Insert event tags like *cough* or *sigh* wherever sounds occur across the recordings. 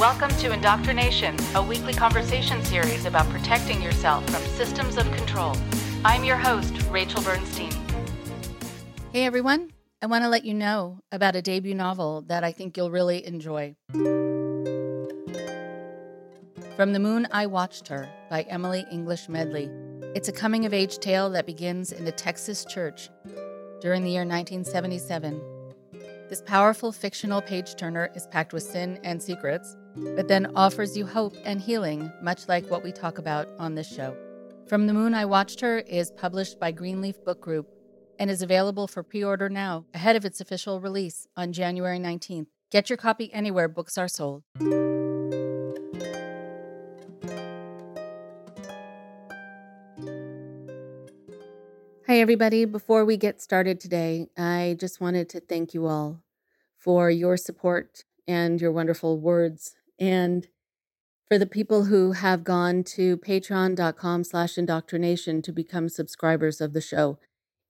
Welcome to Indoctrination, a weekly conversation series about protecting yourself from systems of control. I'm your host, Rachel Bernstein. Hey everyone, I want to let you know about a debut novel that I think you'll really enjoy. From the Moon I Watched Her by Emily English Medley. It's a coming of age tale that begins in a Texas church during the year 1977. This powerful fictional page turner is packed with sin and secrets, but then offers you hope and healing, much like what we talk about on this show. From the Moon I Watched Her is published by Greenleaf Book Group and is available for pre order now ahead of its official release on January 19th. Get your copy anywhere books are sold. Hi, everybody. Before we get started today, I just wanted to thank you all for your support and your wonderful words. And for the people who have gone to patreon.com slash indoctrination to become subscribers of the show.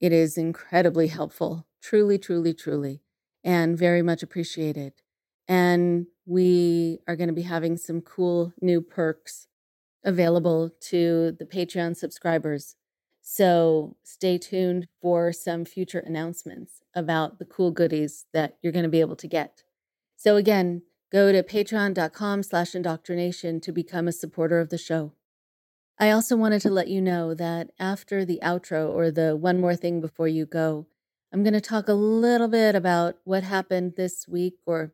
It is incredibly helpful, truly, truly, truly, and very much appreciated. And we are going to be having some cool new perks available to the Patreon subscribers. So stay tuned for some future announcements about the cool goodies that you're going to be able to get. So again, go to patreon.com slash indoctrination to become a supporter of the show. I also wanted to let you know that after the outro or the one more thing before you go, I'm going to talk a little bit about what happened this week, or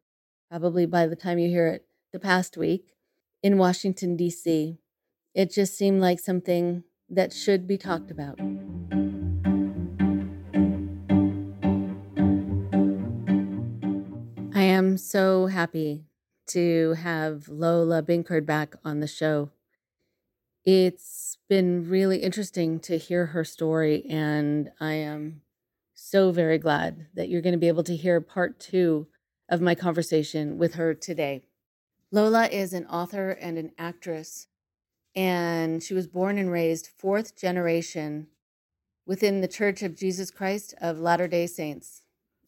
probably by the time you hear it, the past week in Washington, D.C. It just seemed like something that should be talked about. Am so happy to have Lola Binkard back on the show. It's been really interesting to hear her story, and I am so very glad that you're going to be able to hear part two of my conversation with her today. Lola is an author and an actress and she was born and raised fourth generation within the Church of Jesus Christ of Latter day Saints,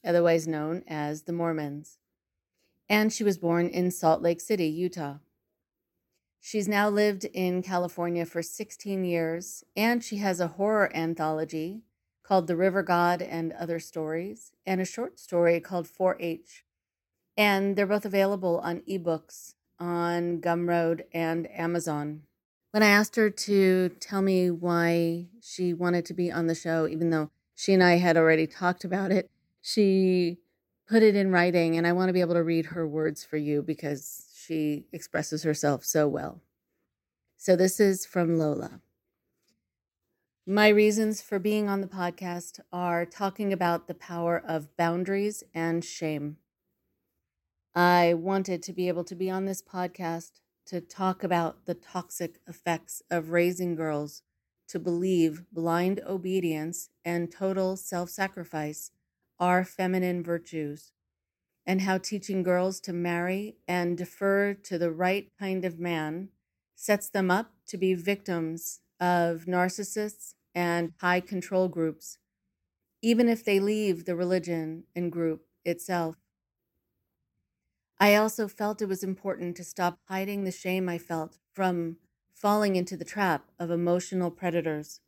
otherwise known as the Mormons. And she was born in Salt Lake City, Utah. She's now lived in California for 16 years, and she has a horror anthology called The River God and Other Stories, and a short story called 4 H. And they're both available on ebooks on Gumroad and Amazon when I asked her to tell me why she wanted to be on the show, even though she and I had already talked about it, she put it in writing. And I want to be able to read her words for you because she expresses herself so well. So this is from Lola. My reasons for being on the podcast are talking about the power of boundaries and shame. I wanted to be able to be on this podcast to talk about the toxic effects of raising girls to believe blind obedience and total self sacrifice are feminine virtues, and how teaching girls to marry and defer to the right kind of man sets them up to be victims of narcissists and high control groups, even if they leave the religion and group itself. I also felt it was important to stop hiding the shame I felt from falling into the trap of emotional predators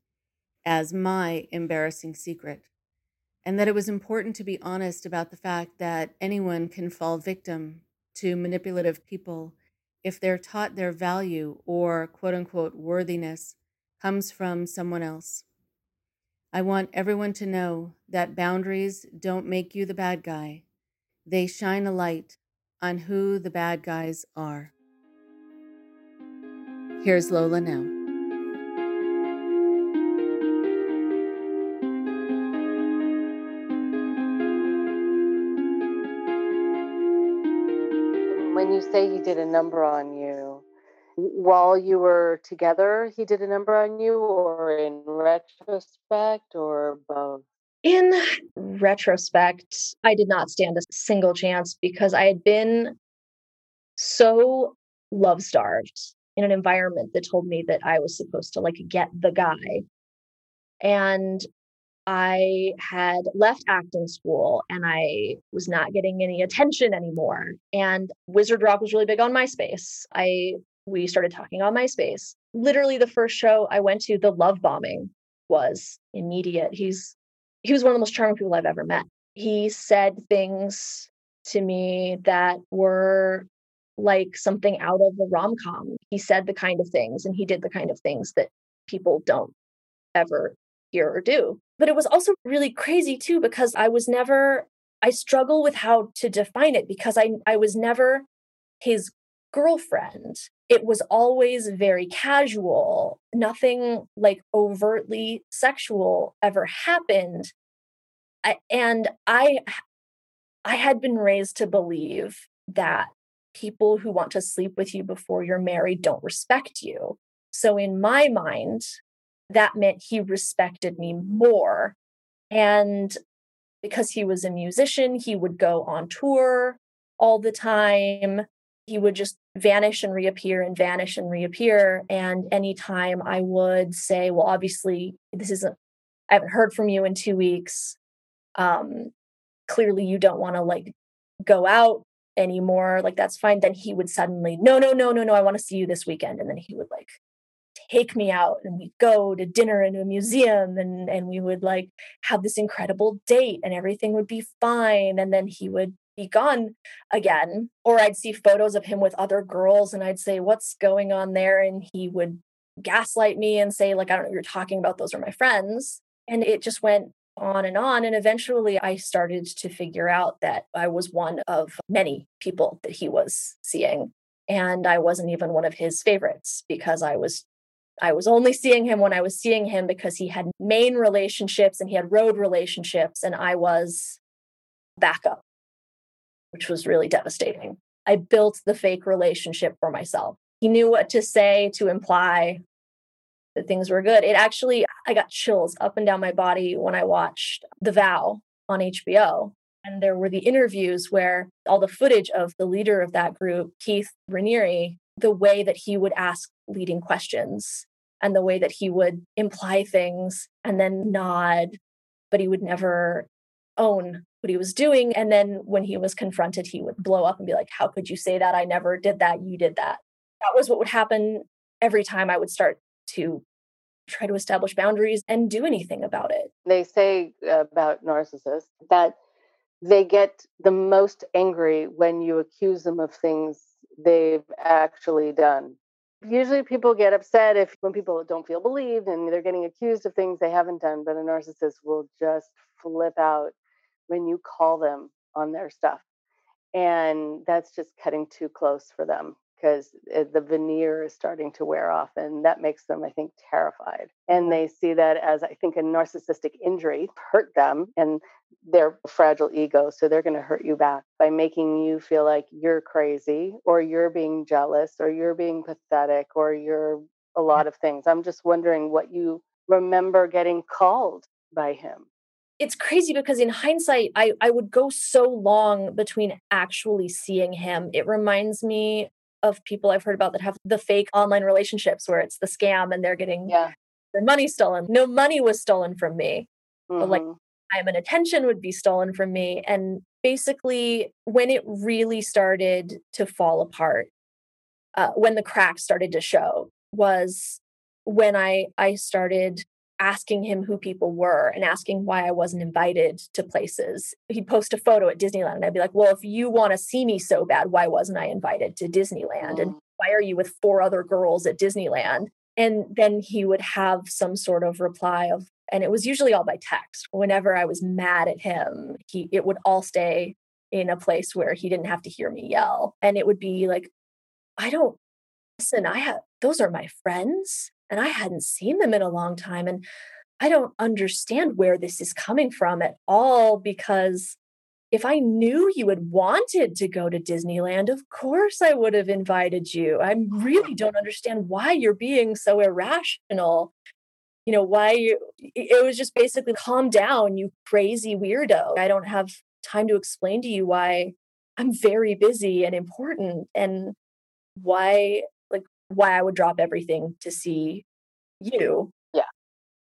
as my embarrassing secret, and that it was important to be honest about the fact that anyone can fall victim to manipulative people if they're taught their value or quote unquote worthiness comes from someone else. I want everyone to know that boundaries don't make you the bad guy. They shine a light on who the bad guys are. Here's Lola now. Say he did a number on you, while you were together, he did a number on you, or in retrospect, or both? In retrospect, I did not stand a single chance because I had been so love starved in an environment that told me that I was supposed to like get the guy. And I had left acting school and I was not getting any attention anymore. And Wizard Rock was really big on MySpace. I we started talking on MySpace. Literally the first show I went to, the love bombing was immediate. He's he was one of the most charming people I've ever met. He said things to me that were like something out of a rom-com. He said the kind of things and he did the kind of things that people don't ever hear or do. But it was also really crazy too because I was never I struggle with how to define it because I I was never his girlfriend. It was always very casual. Nothing like overtly sexual ever happened. I, and I I had been raised to believe that people who want to sleep with you before you're married don't respect you. So in my mind, that meant he respected me more. And because he was a musician, he would go on tour all the time. He would just vanish and reappear and vanish and reappear. And anytime I would say, well, obviously, this isn't, I haven't heard from you in two weeks. Um, clearly, you don't want to like go out anymore. Like, that's fine. Then he would suddenly, no, no, no, no, no, I want to see you this weekend. And then he would like take me out and we'd go to dinner in a museum and and we would like have this incredible date and everything would be fine and then he would be gone again. Or I'd see photos of him with other girls and I'd say what's going on there? and he would gaslight me and say like I don't know you're talking about those are my friends. And it just went on and on and eventually I started to figure out that I was one of many people that he was seeing and I wasn't even one of his favorites because I was I was only seeing him when I was seeing him because he had main relationships and he had road relationships, and I was backup, which was really devastating. I built the fake relationship for myself. He knew what to say to imply that things were good. It actually, I got chills up and down my body when I watched The Vow on HBO. And there were the interviews where all the footage of the leader of that group, Keith Raniere, the way that he would ask leading questions and the way that he would imply things and then nod, but he would never own what he was doing. And then when he was confronted, he would blow up and be like, How could you say that? I never did that. You did that. That was what would happen every time I would start to try to establish boundaries and do anything about it. They say about narcissists that they get the most angry when you accuse them of things they've actually done Usually people get upset if when people don't feel believed and they're getting accused of things they haven't done, but a narcissist will just flip out when you call them on their stuff. And that's just cutting too close for them because eh, the veneer is starting to wear off and that makes them i think terrified. And mm-hmm. they see that as i think a narcissistic injury hurt them and their fragile ego so they're going to hurt you back by making you feel like you're crazy or you're being jealous or you're being pathetic or you're a mm-hmm. lot of things. I'm just wondering what you remember getting called by him. It's crazy because in hindsight I, I would go so long between actually seeing him. It reminds me of people I've heard about that have the fake online relationships where it's the scam and they're getting yeah. their money stolen. No money was stolen from me. Mm-hmm. But like mm-hmm. time and attention would be stolen from me. And basically, when it really started to fall apart, uh, when the cracks started to show, was when I I started asking him who people were and asking why I wasn't invited to places. He'd post a photo at Disneyland and I'd be like, well, if you want to see me so bad, why wasn't I invited to Disneyland? Mm. And why are you with four other girls at Disneyland? And then he would have some sort of reply of, and it was usually all by text. Whenever I was mad at him, he it would all stay in a place where he didn't have to hear me yell. And it would be like, I don't listen, I have those are my friends and I hadn't seen them in a long time. And I don't understand where this is coming from at all because if I knew you had wanted to go to Disneyland, of course I would have invited you. I really don't understand why you're being so irrational. You know, why you, it was just basically calm down, you crazy weirdo. I don't have time to explain to you why I'm very busy and important and why why I would drop everything to see you. Yeah.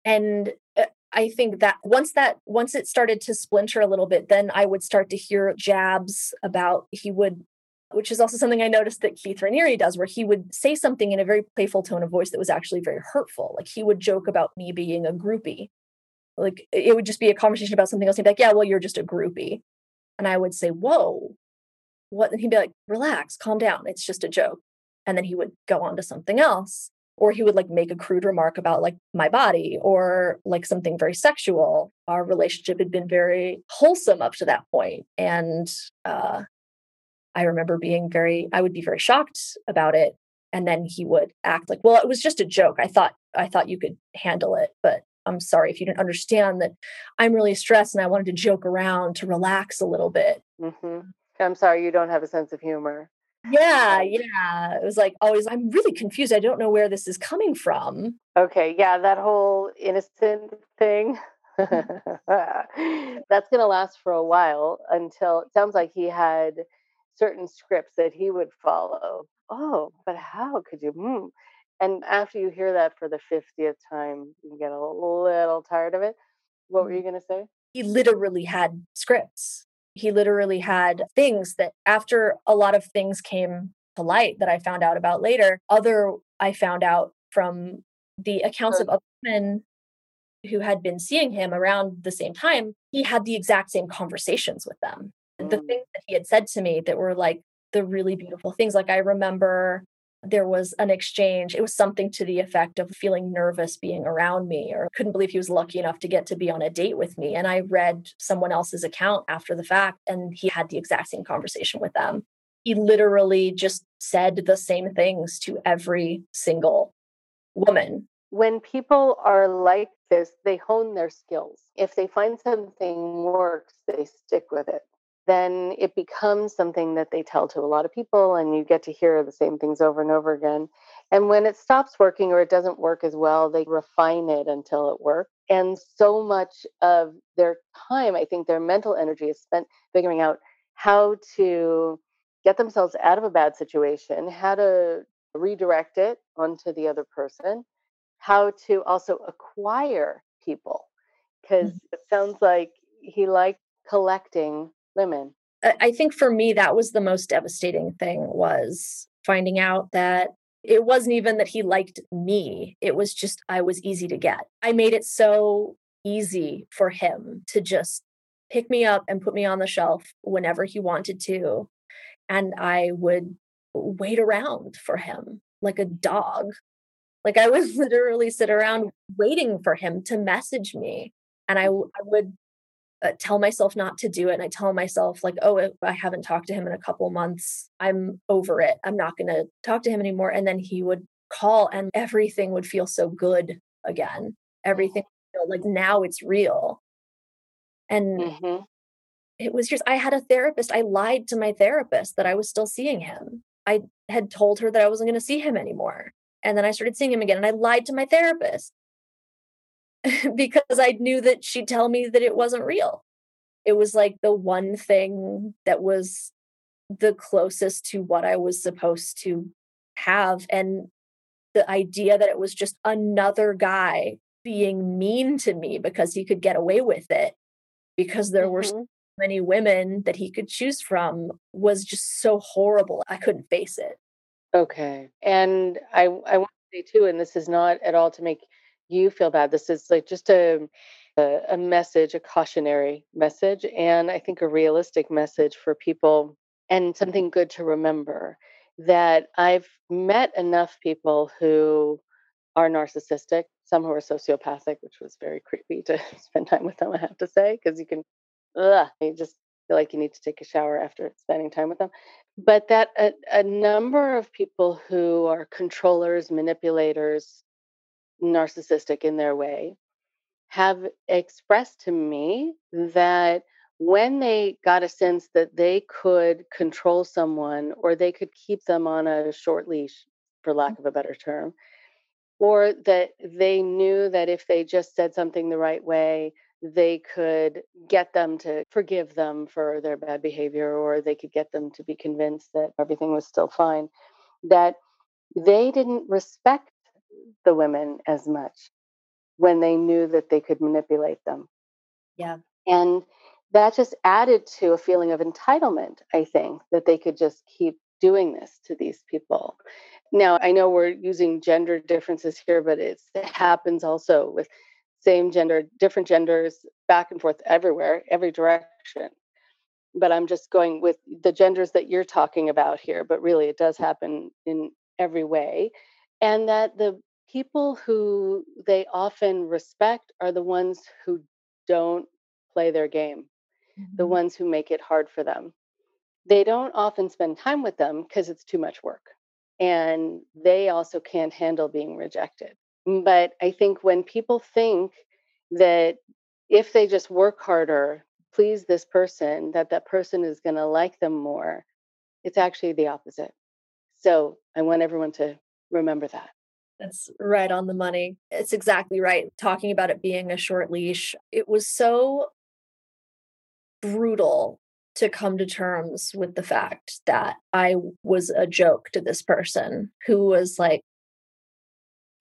And uh, I think that once that once it started to splinter a little bit, then I would start to hear jabs about he would which is also something I noticed that Keith Raniere does, where he would say something in a very playful tone of voice that was actually very hurtful. Like he would joke about me being a groupie. Like it would just be a conversation about something else. He'd be like, Yeah, well, you're just a groupie. And I would say, Whoa, what? And he'd be like, Relax, calm down. It's just a joke. And then he would go on to something else. Or he would like make a crude remark about like my body or like something very sexual. Our relationship had been very wholesome up to that. And uh I remember being very, I would be very shocked about it. And then he would act like, well, it was just a joke. I thought, I thought you could handle it, but I'm sorry if you didn't understand that I'm really stressed and I wanted to joke around to relax a little bit. Mm-hmm. I'm sorry you don't have a sense of humor. Yeah, yeah. It was like always, I'm really confused. I don't know where this is coming from. Okay, yeah, that whole innocent thing. *laughs* That's going to last for a while until it sounds like he had certain scripts that he would follow. Oh, but how could you? Hmm. And after you hear that for the 50th time, you get a little tired of it. What were you Mm-hmm. going to say? He literally had scripts. He literally had things that after a lot of things came to light that I found out about later, other I found out from the accounts of other women who had been seeing him around the same time, he had the exact same conversations with them. The Mm. things that he had said to me that were like the really beautiful things. Like I remember there was an exchange. It was something to the effect of feeling nervous being around me or couldn't believe he was lucky enough to get to be on a date with me. And I read someone else's account after the fact, and he had the exact same conversation with them. He literally just said the same things to every single woman. When people are like this, they hone their skills. If they find something works, they stick with it. Then it becomes something that they tell to a lot of people, and you get to hear the same things over and over again. And when it stops working or it doesn't work as well, they refine it until it works. And so much of their time, I think their mental energy is spent figuring out how to get themselves out of a bad situation, how to redirect it onto the other person, how to also acquire people. Because mm. it sounds like he liked collecting women. I think for me that was the most devastating thing was finding out that it wasn't even that he liked me. It was just I was easy to get. I made it so easy for him to just pick me up and put me on the shelf whenever he wanted to. And I would wait around for him like a dog. Like I would *laughs* literally sit around waiting for him to message me. And I, I would uh, tell myself not to do it. And I tell myself, like, oh, if I haven't talked to him in a couple months, I'm over it. I'm not going to talk to him anymore. And then he would call, and everything would feel so good again. Everything, would feel like now it's real. And Mhm. it was just, I had a therapist. I lied to my therapist that I was still seeing him. I had told her that I wasn't going to see him anymore. And then I started seeing him again, and I lied to my therapist *laughs* because I knew that she'd tell me that it wasn't real. It was like the one thing that was the closest to what I was supposed to have. And the idea that it was just another guy being mean to me because he could get away with it, because there were so Mhm. many women that he could choose from, was just so horrible. I couldn't face it. Okay. And I I want to say too, and this is not at all to make you feel bad. This is like just a a, a message, a cautionary message, and I think a realistic message for people and something good to remember that I've met enough people who are narcissistic, some who are sociopathic, which was very creepy to *laughs* spend time with them, I have to say, because you can ugh, you just feel like you need to take a shower after spending time with them but that a, a number of people who are controllers, manipulators, narcissistic in their way, have expressed to me that when they got a sense that they could control someone or they could keep them on a short leash, for lack of a better term, or that they knew that if they just said something the right way, they could get them to forgive them for their bad behavior, or they could get them to be convinced that everything was still fine, that they didn't respect the women as much. when they knew that they could manipulate them. Yeah. And that just added to a feeling of entitlement, I think, that they could just keep doing this to these people. Now, I know we're using gender differences here, but it happens also with same gender, different genders, back and forth everywhere, every direction. But I'm just going with the genders that you're talking about here, but really it does happen in every way. And that the people who they often respect are the ones who don't play their game, mm-hmm. the ones who make it hard for them. They don't often spend time with them because it's too much work. And they also can't handle being rejected. But I think when people think that if they just work harder, please this person, that that person is going to like them more, it's actually the opposite. So I want everyone to remember that. That's right on the money. It's exactly right. Talking about it being a short leash, it was so brutal to come to terms with the fact that I was a joke to this person who was like,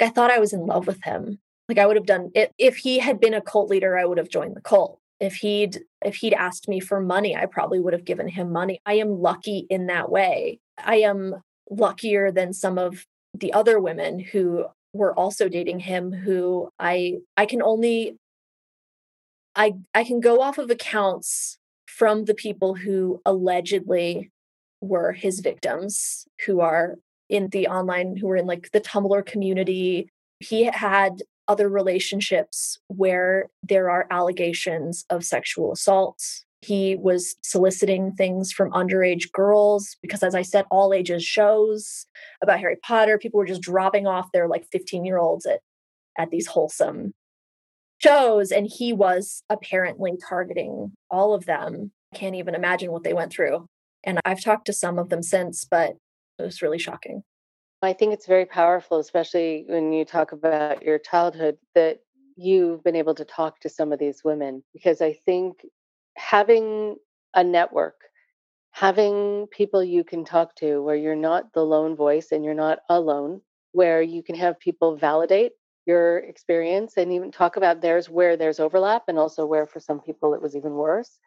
I thought I was in love with him. Like I would have done it if he had been a cult leader, I would have joined the cult. If he'd if he'd asked me for money, I probably would have given him money. I am lucky in that way. I am luckier than some of the other women who were also dating him who I I can only I I can go off of accounts from the people who allegedly were his victims who are in the online who were in like the Tumblr community. He had other relationships where there are allegations of sexual assault he was soliciting things from underage girls because, as I said, all ages shows about Harry Potter. People were just dropping off their like 15 year olds at, at these wholesome shows. And he was apparently targeting all of them. Can't even imagine what they went through. And I've talked to some of them since, but it was really shocking. I think it's very powerful, especially when you talk about your childhood, that you've been able to talk to some of these women because I think having a network, having people you can talk to where you're not the lone voice and you're not alone, where you can have people validate your experience and even talk about theirs where there's overlap and also where for some people it was even worse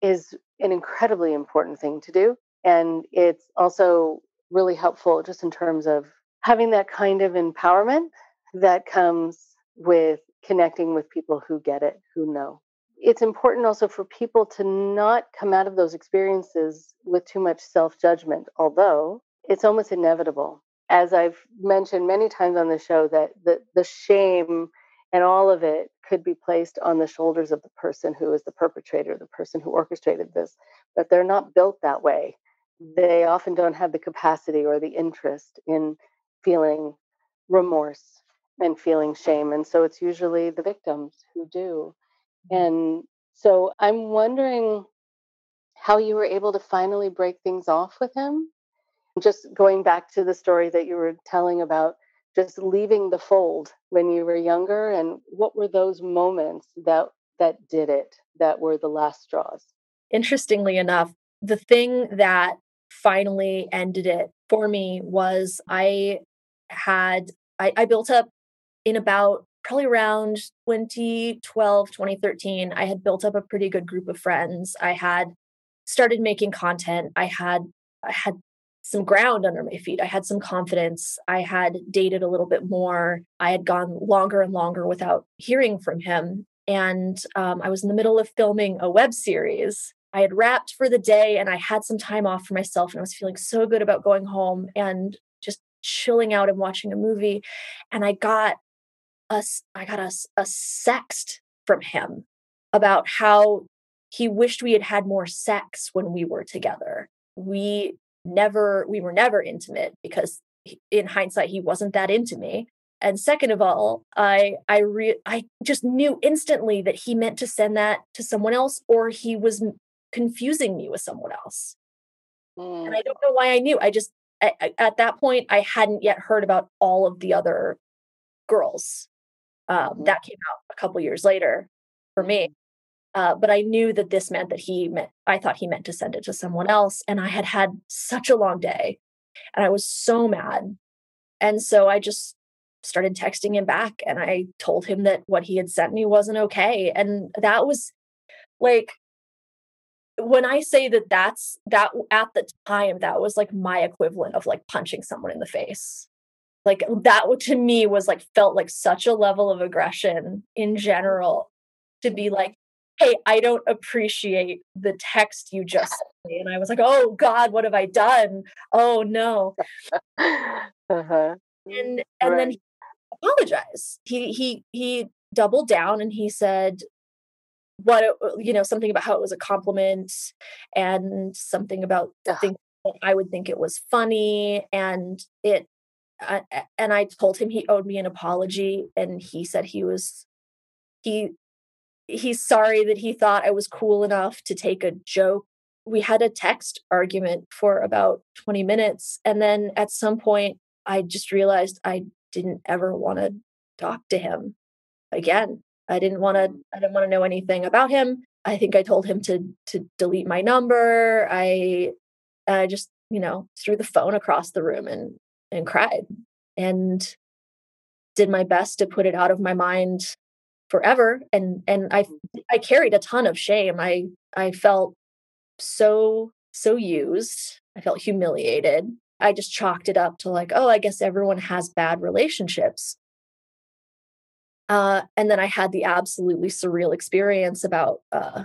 is an incredibly important thing to do. And it's also really helpful just in terms of having that kind of empowerment that comes with connecting with people who get it, who know it's important also for people to not come out of those experiences with too much self judgment, although it's almost inevitable. As I've mentioned many times on the show, that the, the shame and all of it could be placed on the shoulders of the person who is the perpetrator, the person who orchestrated this, but they're not built that way. They often don't have the capacity or the interest in feeling remorse and feeling shame. And so it's usually the victims who do. And so I'm wondering how you were able to finally break things off with him. Just going back to the story that you were telling about just leaving the fold when you were younger and what were those moments that that did it that were the last straws interestingly enough the thing that finally ended it for me was i had I, I built up in about probably around 2012, 2013, I had built up a pretty good group of friends. I had started making content. I had I had some ground under my feet. I had some confidence. I had dated a little bit more. I had gone longer and longer without hearing from him. And um, I was in the middle of filming a web series. I had wrapped for the day and I had some time off for myself. And I was feeling so good about going home and just chilling out and watching a movie. And I got a, I got a, a sext from him about how he wished we had had more sex when we were together. We never, we were never intimate because in hindsight, he wasn't that into me. And second of all, I I re- I just knew instantly that he meant to send that to someone else, or he was confusing me with someone else. Mm. And I don't know why I knew. I just I, I, at that point I hadn't yet heard about all of the other girls um, mm-hmm. that came out a couple years later for me. Mm-hmm. Uh, but I knew that this meant that he meant, I thought he meant to send it to someone else. And I had had such a long day and I was so mad. And so I just started texting him back and I told him that what he had sent me wasn't okay. And that was like, when I say that that's that at the time, that was like my equivalent of like punching someone in the face. Like that to me was like felt like such a level of aggression in general to be like, hey, I don't appreciate the text you just sent me. And I was like, oh God, what have I done? Oh no. *laughs* uh-huh. And and right. then he apologized. He he he doubled down and he said what it, you know something about how it was a compliment and something about things that I would think it was funny and it and I told him he owed me an apology and he said he was he he's sorry that he thought I was cool enough to take a joke. We had a text argument for about 20 minutes. And then at some point, I just realized I didn't ever want to talk to him again. I didn't want to I didn't want to know anything about him. I think I told him to to delete my number. I I just, you know, threw the phone across the room and and cried and did my best to put it out of my mind forever and and i i carried a ton of shame. I i felt so so used. I felt humiliated. I just chalked it up to like oh i guess everyone has bad relationships. Uh, and then i had the absolutely surreal experience about uh,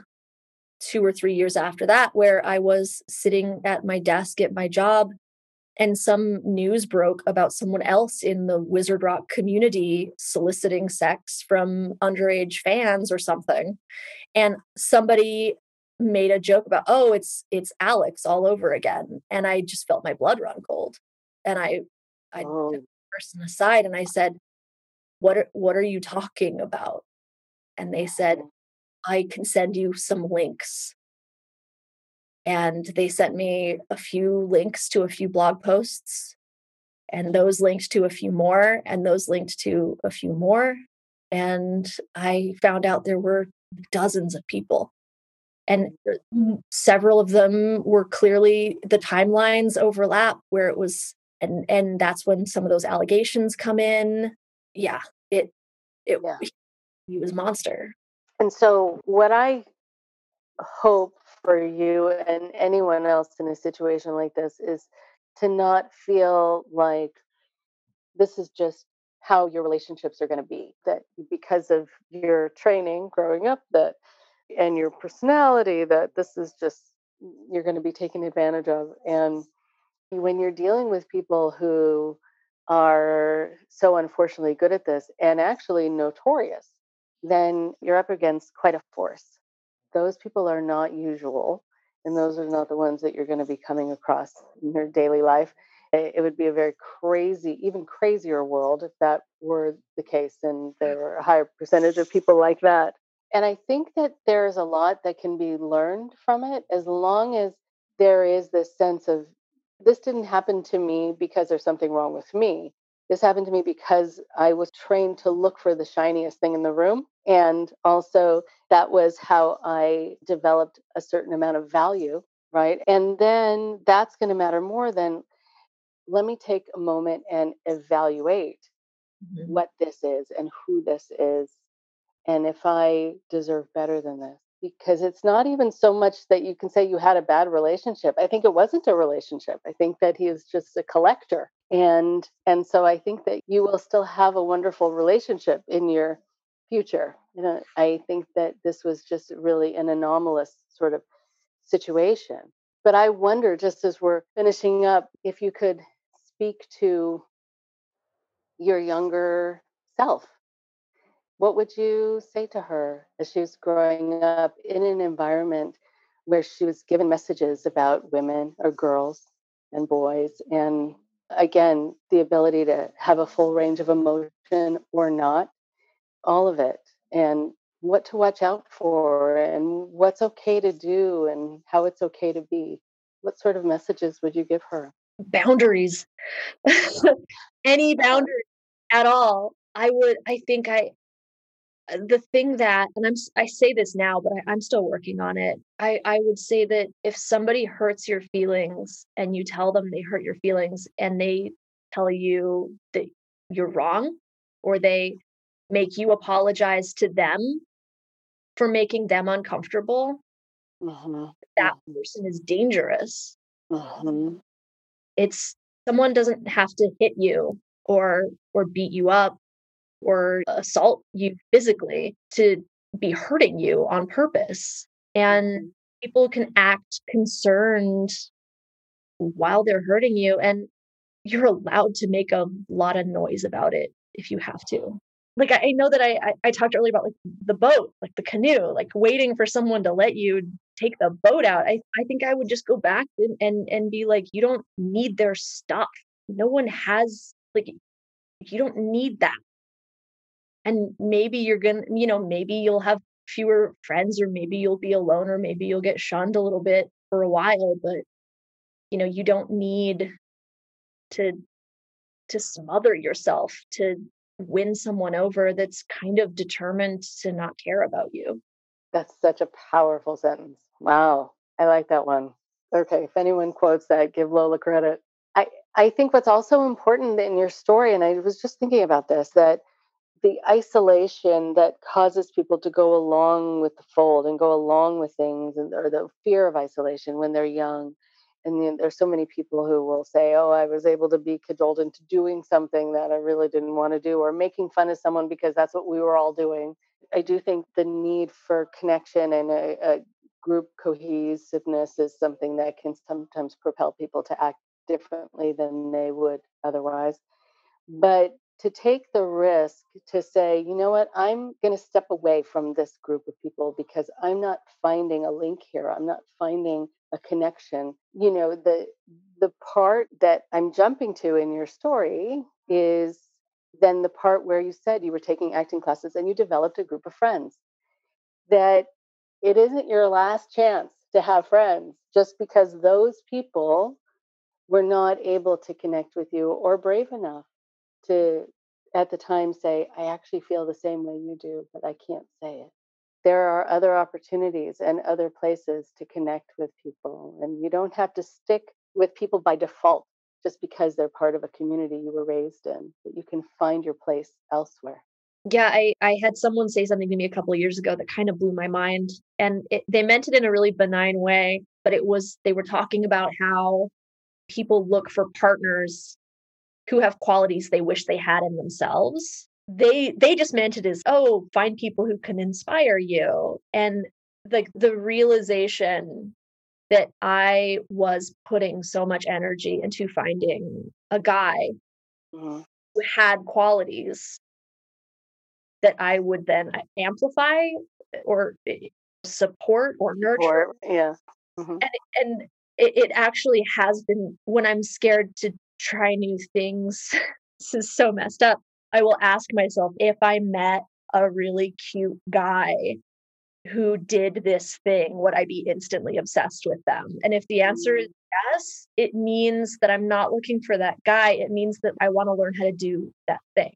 two or three years after that where i was sitting at my desk at my job and some news broke about someone else in the Wizard Rock community soliciting sex from underage fans or something. And somebody made a joke about, oh, it's it's Alex all over again. And I just felt my blood run cold. And I I oh. took the person aside and I said, What are what are you talking about? And they said, oh. I can send you some links and they sent me a few links to a few blog posts and those linked to a few more and those linked to a few more and i found out there were dozens of people. And uh, several of them were clearly the timelines overlap where it was and and that's when some of those allegations come in. Yeah it it yeah. he was monster. And so what i hope for you and anyone else in a situation like this is to not feel like this is just how your relationships are going to be that because of your training growing up that and your personality that this is just mm, you're going to be taken advantage of. And when you're dealing with people who are so unfortunately good at this and actually notorious then you're up against quite a force those people are not usual and those are not the ones that you're going to be coming across in your daily life. It would be a very crazy even crazier world if that were the case and there were a higher percentage of people like that. And i think that there's a lot that can be learned from it as long as there is this sense of this didn't happen to me because there's something wrong with me. This happened to me because I was trained to look for the shiniest thing in the room. And also, that was how I developed a certain amount of value, right? And then that's going to matter more than let me take a moment and evaluate mm-hmm. what this is and who this is and if I deserve better than this because it's not even so much that you can say you had a bad relationship. I think it wasn't a relationship. I think that he is just a collector. And and so I think that you will still have a wonderful relationship in your future. You know, I think that this was just really an anomalous sort of situation. But I wonder just as we're finishing up if you could speak to your younger self what would you say to her as she was growing up in an environment where she was given messages about women or girls and boys and again the ability to have a full range of emotion or not all of it and what to watch out for and what's okay to do and how it's okay to be. What sort of messages would you give her? Boundaries. *laughs* Any boundaries at all i would i think i uh, the thing that and i'm i say this now but I, am still working on it. I i would say that if somebody hurts your feelings and you tell them they hurt your feelings and they tell you that you're wrong or they make you apologize to them for making them uncomfortable, Mm-hmm. that person is dangerous. Mm-hmm. It's someone doesn't have to hit you or or beat you up or assault you physically to be hurting you on purpose. And people can act concerned while they're hurting you and you're allowed to make a lot of noise about it if you have to like I, I know that I, I, I talked earlier about like the boat, like the canoe, like waiting for someone to let you take the boat out. I, I think I would just go back and, and and be like, you don't need their stuff. No one has like you don't need that. And maybe you're gonna, you know, maybe you'll have fewer friends, or maybe you'll be alone, or maybe you'll get shunned a little bit for a while, but you know, you don't need to to smother yourself to win someone over that's kind of determined to not care about you. That's such a powerful sentence. Wow. I like that one. Okay. If anyone quotes that, give Lola credit. I, I think what's also important in your story, and I was just thinking about this, that the isolation that causes people to go along with the fold and go along with things, and, or the fear of isolation when they're young, and there's so many people who will say oh i was able to be cajoled into doing something that i really didn't want to do or making fun of someone because that's what we were all doing. I do think the need for connection and a, a group cohesiveness is something that can sometimes propel people to act differently than they would otherwise. But to take the risk to say, you know what, I'm going to step away from this group of people because I'm not finding a link here. I'm not finding a connection. You know, the the part that I'm jumping to in your story is then the part where you said you were taking acting classes and you developed a group of friends. That it isn't your last chance to have friends just because those people were not able to connect with you or brave enough to at the time say, I actually feel the same way you do, but I can't say it. There are other opportunities and other places to connect with people. And you don't have to stick with people by default just because they're part of a community you were raised in, but you can find your place elsewhere. Yeah, I, I had someone say something to me a couple of years ago that kind of blew my mind. And it, they meant it in a really benign way, but it was, they were talking about how people look for partners who have qualities they wish they had in themselves they they just meant it as oh find people who can inspire you and the the realization that i was putting so much energy into finding a guy mm-hmm. who had qualities that i would then amplify or eh, support or nurture support, yeah mm-hmm. and, and it, it actually has been when i'm scared to try new things. *laughs* this is so messed up. I will ask myself if I met a really cute guy who did this thing, would I be instantly obsessed with them? And if the answer is mm. yes, it means that I'm not looking for that guy. It means that I want to learn how to do that thing.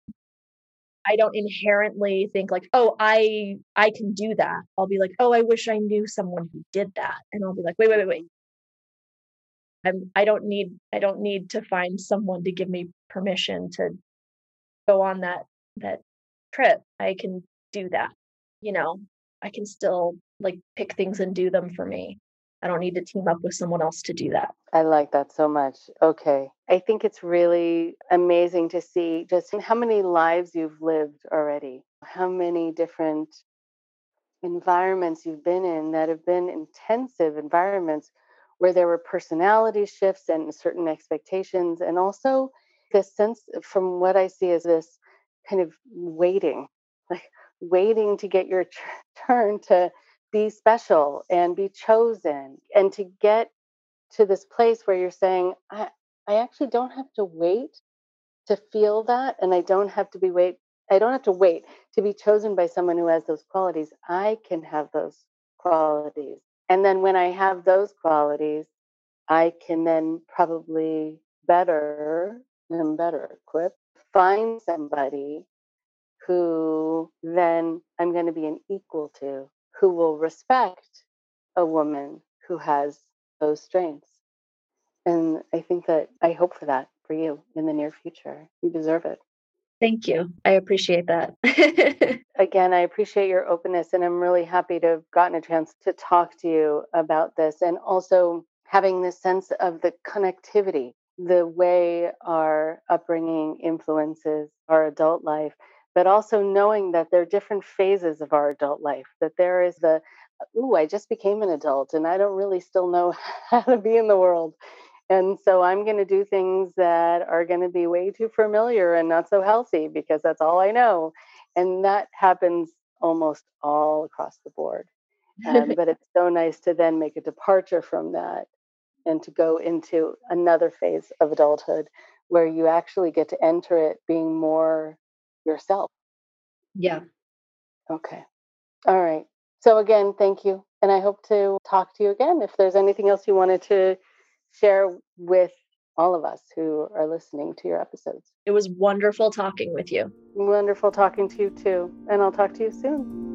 I don't inherently think like, oh, I I can do that. I'll be like, oh, I wish I knew someone who did that. And I'll be like, wait, wait, wait, wait. I'm, I don't need I don't need to find someone to give me permission to go on that that trip. I can do that. You know, I can still like pick things and do them for me. I don't need to team up with someone else to do that. I like that so much. Okay. I think it's really amazing to see just how many lives you've lived already, how many different environments you've been in that have been intensive environments where there were personality shifts and certain expectations, and also this sense uh, from what I see is this kind of waiting, *laughs* like waiting to get your turn to be special and be chosen and to get to this place where you're saying, I, I actually don't have to wait to feel that and I don't have to be wait I don't have to wait to be chosen by someone who has those qualities. I can have those qualities. And then when I have those qualities, I can then probably better and better equipped find somebody who then I'm going to be an equal to, who will respect a woman who has those strengths. And I think that I hope for that for you in the near future. You deserve it. Thank you. I appreciate that. *laughs* Again, I appreciate your openness, and I'm really happy to have gotten a chance to talk to you about this and also having this sense of the connectivity, the way our upbringing influences our adult life, but also knowing that there are different phases of our adult life, that there is the, ooh, I just became an adult and I don't really still know *laughs* how to be in the world. And so I'm going to do things that are going to be way too familiar and not so healthy because that's all I know. And that happens almost all across the board. Um, but *laughs* it's so nice to then make a departure from that and to go into another phase of adulthood where you actually get to enter it being more yourself. Yeah. Okay. All right. So, again, thank you. And I hope to talk to you again if there's anything else you wanted to share with all of us who are listening to your episodes. It was wonderful talking with you. Wonderful talking to you too. And I'll talk to you soon.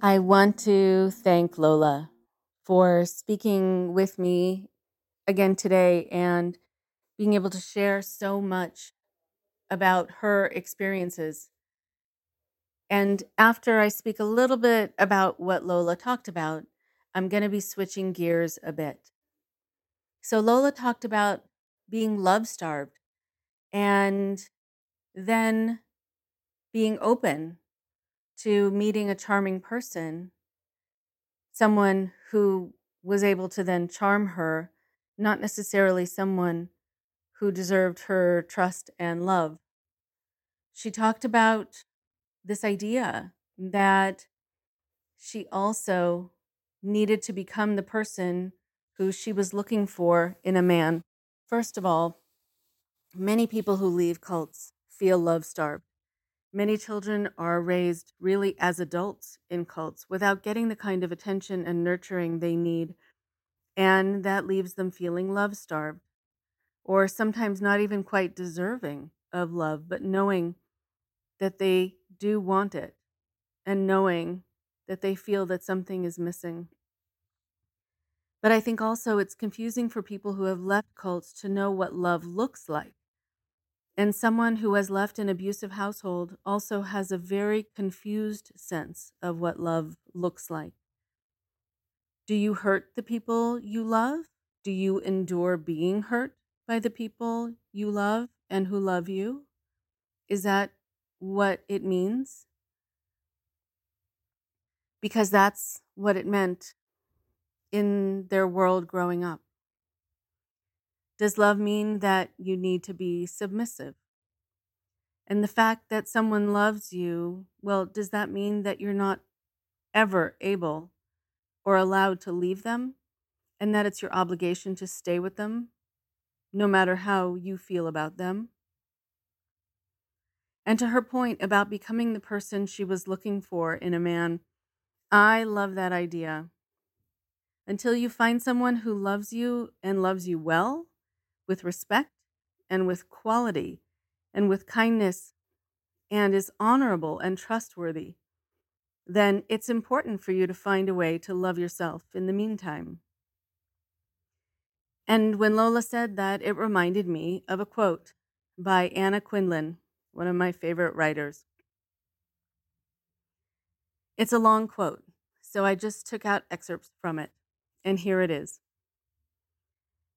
I want to thank Lola for speaking with me again today and being able to share so much about her experiences and after I speak a little bit about what Lola talked about, I'm going to be switching gears a bit. So, Lola talked about being love starved and then being open to meeting a charming person, someone who was able to then charm her, not necessarily someone who deserved her trust and love. She talked about this idea that she also needed to become the person who she was looking for in a man. First of all, many people who leave cults feel love starved. Many children are raised really as adults in cults without getting the kind of attention and nurturing they need, and that leaves them feeling love starved, or sometimes not even quite deserving of love, but knowing that they do want it and knowing that they feel that something is missing. But I think also it's confusing for people who have left cults to know what love looks like. And someone who has left an abusive household also has a very confused sense of what love looks like. Do you hurt the people you love? Do you endure being hurt by the people you love and who love you? Is that what it means because that's what it meant in their world growing up. Does love mean that you need to be submissive? And the fact that someone loves you, well, does that mean that you're not ever able or allowed to leave them and that it's your obligation to stay with them no matter how you feel about them? And to her point about becoming the person she was looking for in a man, I love that idea. Until you find someone who loves you and loves you well, with respect and with quality and with kindness and is honorable and trustworthy, then it's important for you to find a way to love yourself in the meantime. And when Lola said that, it reminded me of a quote by Anna Quindlen one of my favorite writers. It's a long quote, so I just took out excerpts from it, and here it is.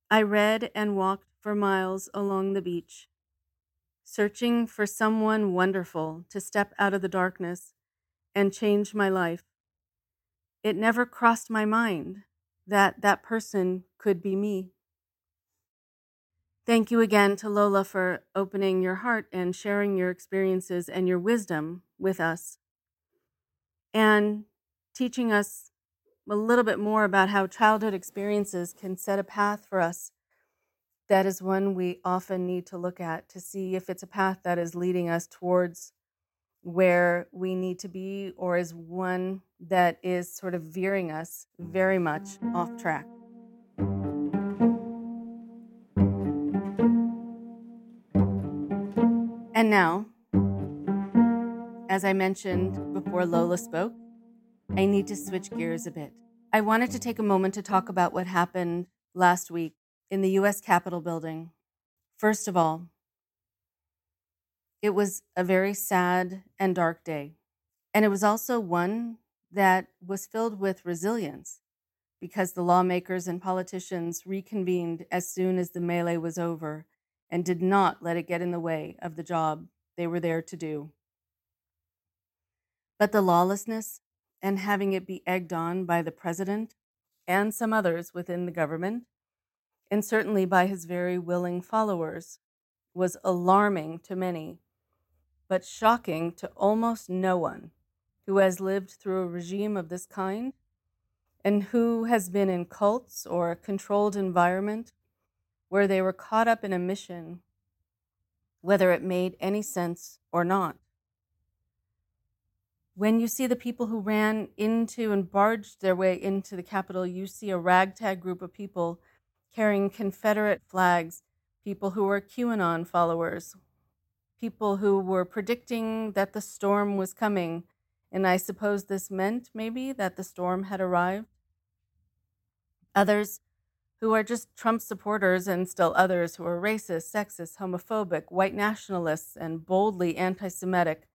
I read and walked for miles along the beach, searching for someone wonderful to step out of the darkness and change my life. It never crossed my mind that that person could be me. Thank you again to Lola for opening your heart and sharing your experiences and your wisdom with us and teaching us a little bit more about how childhood experiences can set a path for us. That is one we often need to look at to see if it's a path that is leading us towards where we need to be or is one that is sort of veering us very much off track. And now, as I mentioned before Lola spoke, I need to switch gears a bit I wanted to take a moment to talk about what happened last week in the US Capitol building. First of all, it was a very sad and dark day. And it was also one that was filled with resilience because the lawmakers and politicians reconvened as soon as the melee was over and did not let it get in the way of the job they were there to do. But the lawlessness and having it be egged on by the president and some others within the government, and certainly by his very willing followers, was alarming to many, but shocking to almost no one who has lived through a regime of this kind and who has been in cults or a controlled environment where they were caught up in a mission, whether it made any sense or not. When you see the people who ran into and barged their way into the Capitol, you see a ragtag group of people carrying Confederate flags, people who were QAnon followers, people who were predicting that the storm was coming and I suppose this meant maybe that the storm had arrived. Others who are just Trump supporters, and still others who are racist, sexist, homophobic, white nationalists, and boldly anti Semitic,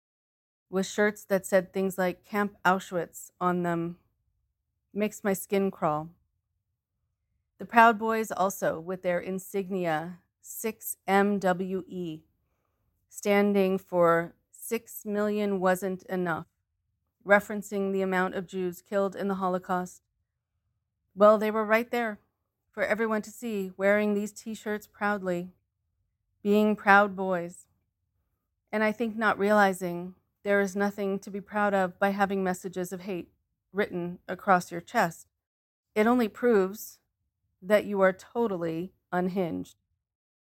with shirts that said things like Camp Auschwitz on them, makes my skin crawl. The Proud Boys also, with their insignia 6MWE, standing for 6 million wasn't enough referencing the amount of Jews killed in the Holocaust. Well, they were right there for everyone to see, wearing these t shirts proudly, being proud boys. And I think not realizing there is nothing to be proud of by having messages of hate written across your chest. It only proves that you are totally unhinged.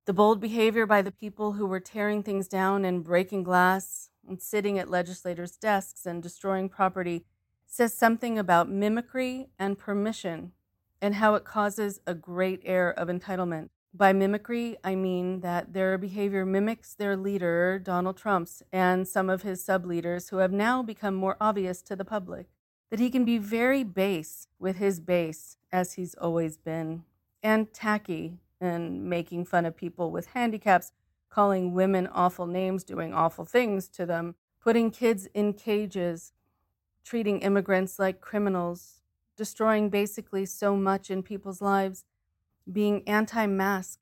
The bold behavior by the people who were tearing things down and breaking glass and sitting at legislators' desks and destroying property says something about mimicry and permission and how it causes a great air of entitlement. By mimicry, I mean that their behavior mimics their leader, Donald Trump's, and some of his sub leaders who have now become more obvious to the public. That he can be very base with his base, as he's always been, and tacky and making fun of people with handicaps calling women awful names, doing awful things to them, putting kids in cages, treating immigrants like criminals, destroying basically so much in people's lives, being anti mask,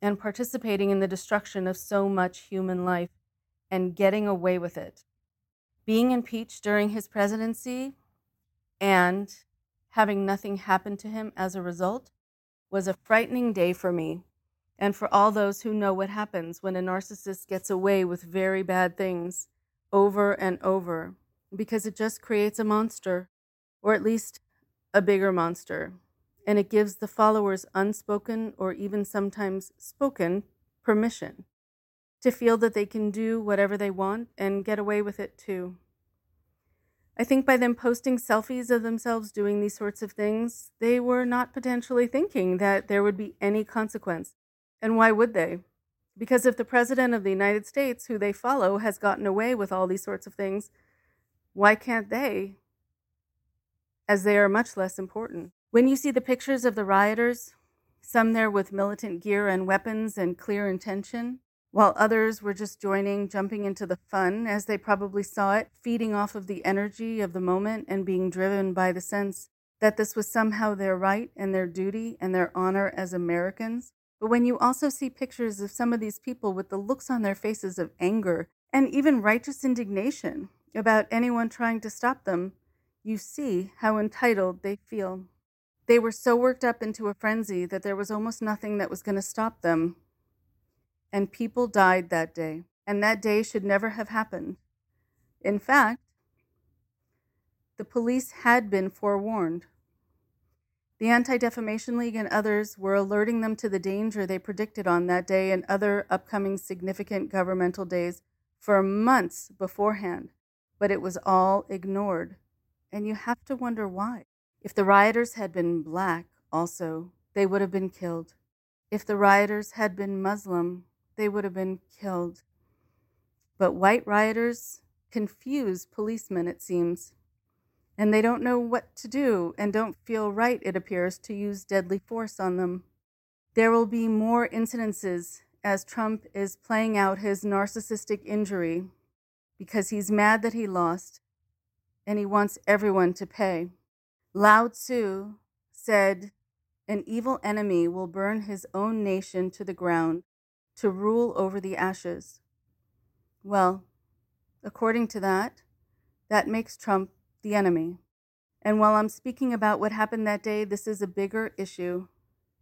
and participating in the destruction of so much human life and getting away with it. Being impeached during his presidency and having nothing happen to him as a result was a frightening day for me and for all those who know what happens when a narcissist gets away with very bad things over and over, because it just creates a monster, or at least a bigger monster, and it gives the followers unspoken or even sometimes spoken permission to feel that they can do whatever they want and get away with it too. I think by them posting selfies of themselves doing these sorts of things, they were not potentially thinking that there would be any consequence and why would they? Because if the President of the United States, who they follow, has gotten away with all these sorts of things, why can't they? As they are much less important. When you see the pictures of the rioters, some there with militant gear and weapons and clear intention, while others were just joining, jumping into the fun as they probably saw it, feeding off of the energy of the moment and being driven by the sense that this was somehow their right and their duty and their honor as Americans, but when you also see pictures of some of these people with the looks on their faces of anger and even righteous indignation about anyone trying to stop them, you see how entitled they feel. They were so worked up into a frenzy that there was almost nothing that was going to stop them. And people died that day, and that day should never have happened. In fact, the police had been forewarned. The Anti Defamation League and others were alerting them to the danger they predicted on that day and other upcoming significant governmental days for months beforehand, but it was all ignored. And you have to wonder why. If the rioters had been black, also, they would have been killed. If the rioters had been Muslim, they would have been killed. But white rioters confuse policemen, it seems and they don't know what to do and don't feel right, it appears, to use deadly force on them. There will be more incidences as Trump is playing out his narcissistic injury because he's mad that he lost and he wants everyone to pay. Lao Tzu said, An evil enemy will burn his own nation to the ground to rule over the ashes. Well, according to that, that makes Trump the enemy. And while I'm speaking about what happened that day, this is a bigger issue.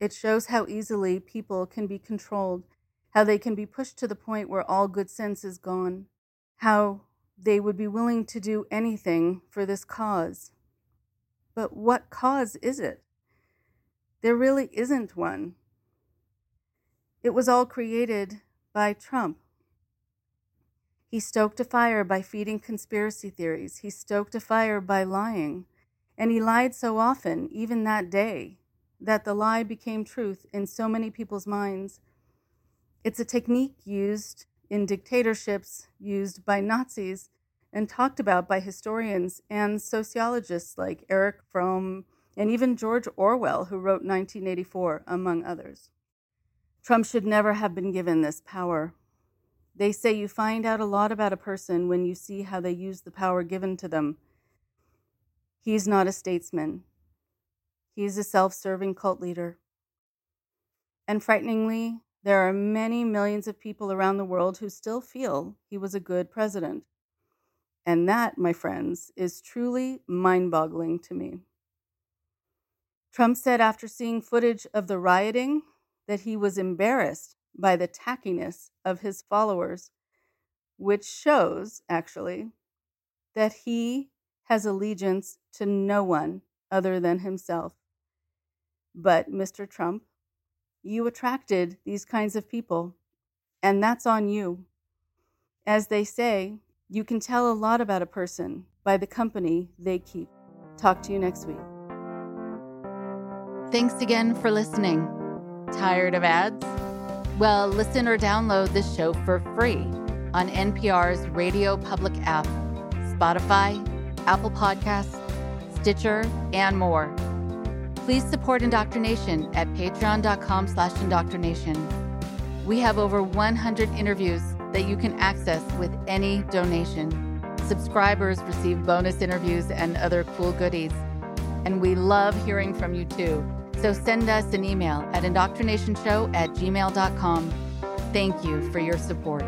It shows how easily people can be controlled, how they can be pushed to the point where all good sense is gone, how they would be willing to do anything for this cause. But what cause is it? There really isn't one. It was all created by Trump. He stoked a fire by feeding conspiracy theories. He stoked a fire by lying. And he lied so often, even that day, that the lie became truth in so many people's minds. It's a technique used in dictatorships, used by Nazis, and talked about by historians and sociologists like Erich Fromm and even George Orwell, who wrote 1984, among others. Trump should never have been given this power. They say you find out a lot about a person when you see how they use the power given to them. He's not a statesman. He's a self serving cult leader. And frighteningly, there are many millions of people around the world who still feel he was a good president. And that, my friends, is truly mind boggling to me. Trump said after seeing footage of the rioting that he was embarrassed by the tackiness of his followers, which shows, actually, that he has allegiance to no one other than himself. But, Mr. Trump, you attracted these kinds of people, and that's on you. As they say, you can tell a lot about a person by the company they keep. Talk to you next week. Thanks again for listening. Tired of ads? Well, listen or download this show for free on NPR's Radio Public app, Spotify, Apple Podcasts, Stitcher, and more. Please support Indoctrination at patreon.com slash indoctrination. We have over 100 interviews that you can access with any donation. Subscribers receive bonus interviews and other cool goodies. And we love hearing from you too. So send us an email at indoctrinationshow at gmail.com. Thank you for your support.